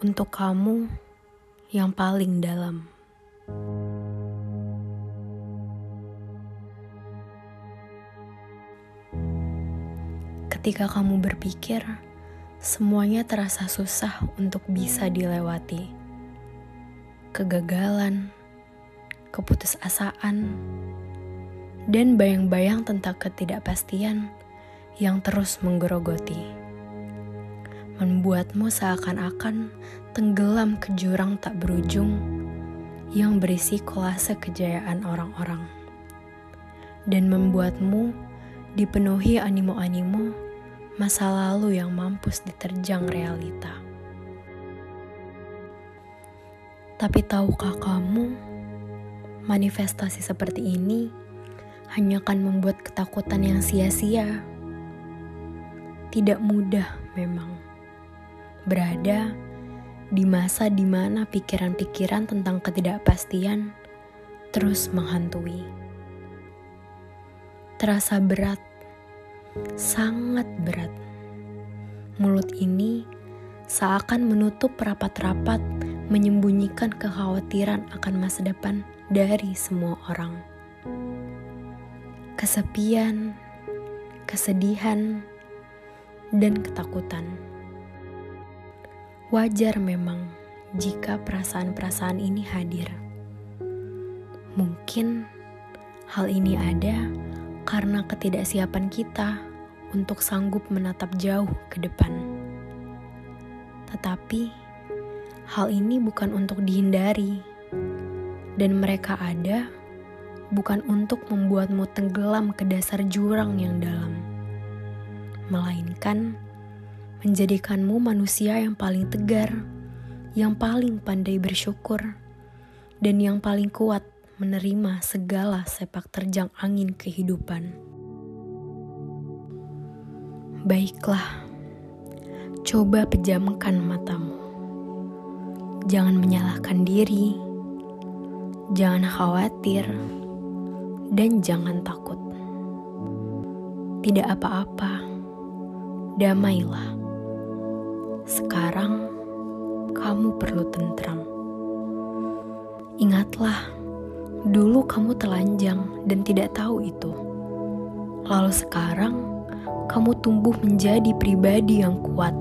untuk kamu yang paling dalam. Ketika kamu berpikir semuanya terasa susah untuk bisa dilewati, kegagalan, keputusasaan, dan bayang-bayang tentang ketidakpastian yang terus menggerogoti membuatmu seakan-akan tenggelam ke jurang tak berujung yang berisi kolase kejayaan orang-orang. Dan membuatmu dipenuhi animo-animo masa lalu yang mampus diterjang realita. Tapi tahukah kamu, manifestasi seperti ini hanya akan membuat ketakutan yang sia-sia. Tidak mudah memang berada di masa di mana pikiran-pikiran tentang ketidakpastian terus menghantui. Terasa berat, sangat berat. Mulut ini seakan menutup rapat-rapat menyembunyikan kekhawatiran akan masa depan dari semua orang. Kesepian, kesedihan, dan ketakutan Wajar memang jika perasaan-perasaan ini hadir. Mungkin hal ini ada karena ketidaksiapan kita untuk sanggup menatap jauh ke depan. Tetapi hal ini bukan untuk dihindari, dan mereka ada bukan untuk membuatmu tenggelam ke dasar jurang yang dalam, melainkan menjadikanmu manusia yang paling tegar, yang paling pandai bersyukur, dan yang paling kuat menerima segala sepak terjang angin kehidupan. Baiklah, coba pejamkan matamu. Jangan menyalahkan diri, jangan khawatir, dan jangan takut. Tidak apa-apa, damailah sekarang kamu perlu tentram. Ingatlah, dulu kamu telanjang dan tidak tahu itu. Lalu sekarang kamu tumbuh menjadi pribadi yang kuat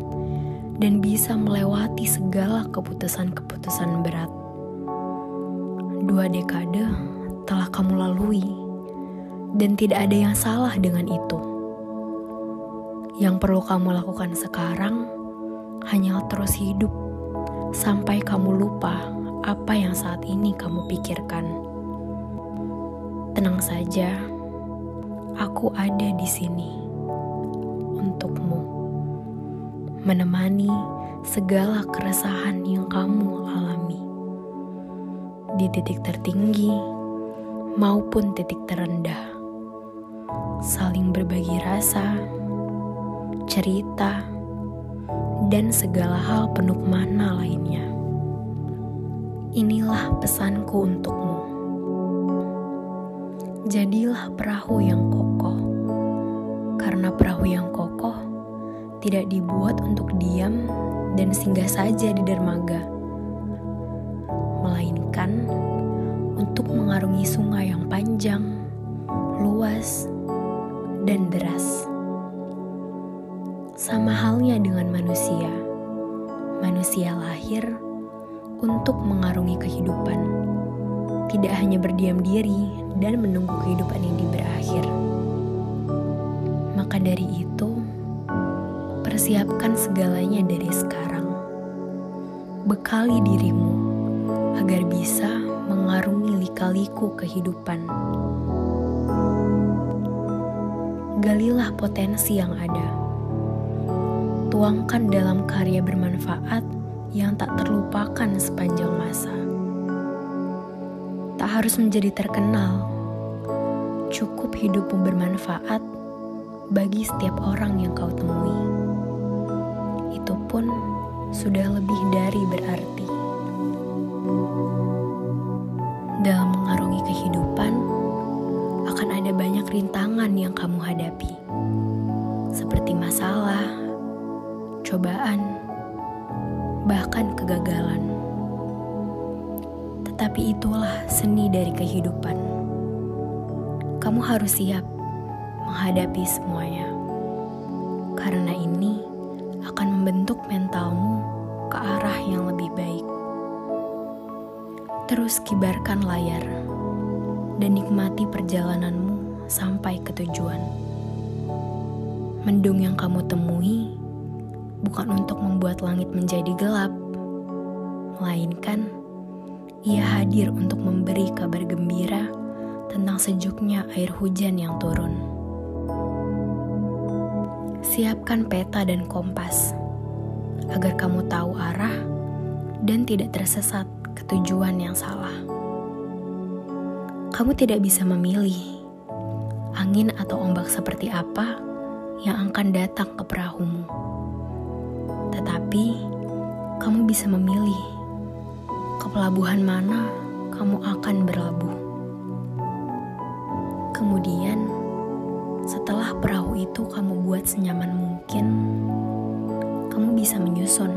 dan bisa melewati segala keputusan-keputusan berat. Dua dekade telah kamu lalui, dan tidak ada yang salah dengan itu. Yang perlu kamu lakukan sekarang hanya terus hidup sampai kamu lupa apa yang saat ini kamu pikirkan. Tenang saja, aku ada di sini untukmu, menemani segala keresahan yang kamu alami di titik tertinggi maupun titik terendah. Saling berbagi rasa, cerita, dan segala hal penuh mana lainnya. Inilah pesanku untukmu. Jadilah perahu yang kokoh, karena perahu yang kokoh tidak dibuat untuk diam dan singgah saja di dermaga, melainkan untuk mengarungi sungai yang panjang, luas, dan deras. Sama halnya dengan manusia, manusia lahir untuk mengarungi kehidupan, tidak hanya berdiam diri dan menunggu kehidupan ini berakhir. Maka dari itu, persiapkan segalanya dari sekarang. Bekali dirimu agar bisa mengarungi lika-liku kehidupan. Galilah potensi yang ada tuangkan dalam karya bermanfaat yang tak terlupakan sepanjang masa. Tak harus menjadi terkenal, cukup hidupmu bermanfaat bagi setiap orang yang kau temui. Itu pun sudah lebih dari berarti. Dalam mengarungi kehidupan, akan ada banyak rintangan yang kamu hadapi, seperti masalah, cobaan, bahkan kegagalan. Tetapi itulah seni dari kehidupan. Kamu harus siap menghadapi semuanya, karena ini akan membentuk mentalmu ke arah yang lebih baik. Terus kibarkan layar dan nikmati perjalananmu sampai ke tujuan. Mendung yang kamu temui bukan untuk membuat langit menjadi gelap, melainkan ia hadir untuk memberi kabar gembira tentang sejuknya air hujan yang turun. Siapkan peta dan kompas agar kamu tahu arah dan tidak tersesat ke tujuan yang salah. Kamu tidak bisa memilih angin atau ombak seperti apa yang akan datang ke perahumu. Tetapi kamu bisa memilih ke pelabuhan mana kamu akan berlabuh. Kemudian, setelah perahu itu kamu buat senyaman mungkin, kamu bisa menyusun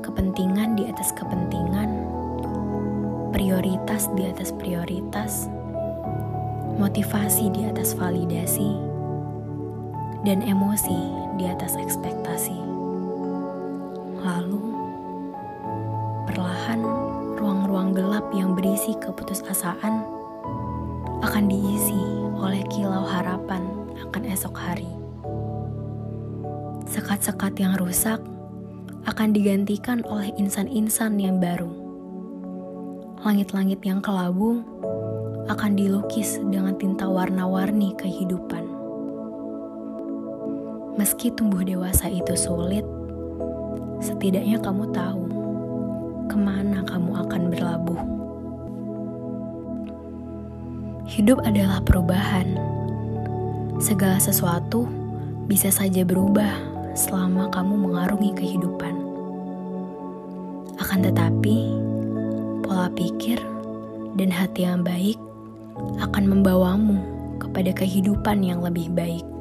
kepentingan di atas kepentingan, prioritas di atas prioritas, motivasi di atas validasi, dan emosi di atas ekspektasi. Lalu, perlahan ruang-ruang gelap yang berisi keputusasaan akan diisi oleh kilau harapan akan esok hari. Sekat-sekat yang rusak akan digantikan oleh insan-insan yang baru. Langit-langit yang kelabu akan dilukis dengan tinta warna-warni kehidupan. Meski tumbuh dewasa itu sulit, setidaknya kamu tahu ke mana kamu akan berlabuh. Hidup adalah perubahan. Segala sesuatu bisa saja berubah selama kamu mengarungi kehidupan. Akan tetapi, pola pikir dan hati yang baik akan membawamu kepada kehidupan yang lebih baik.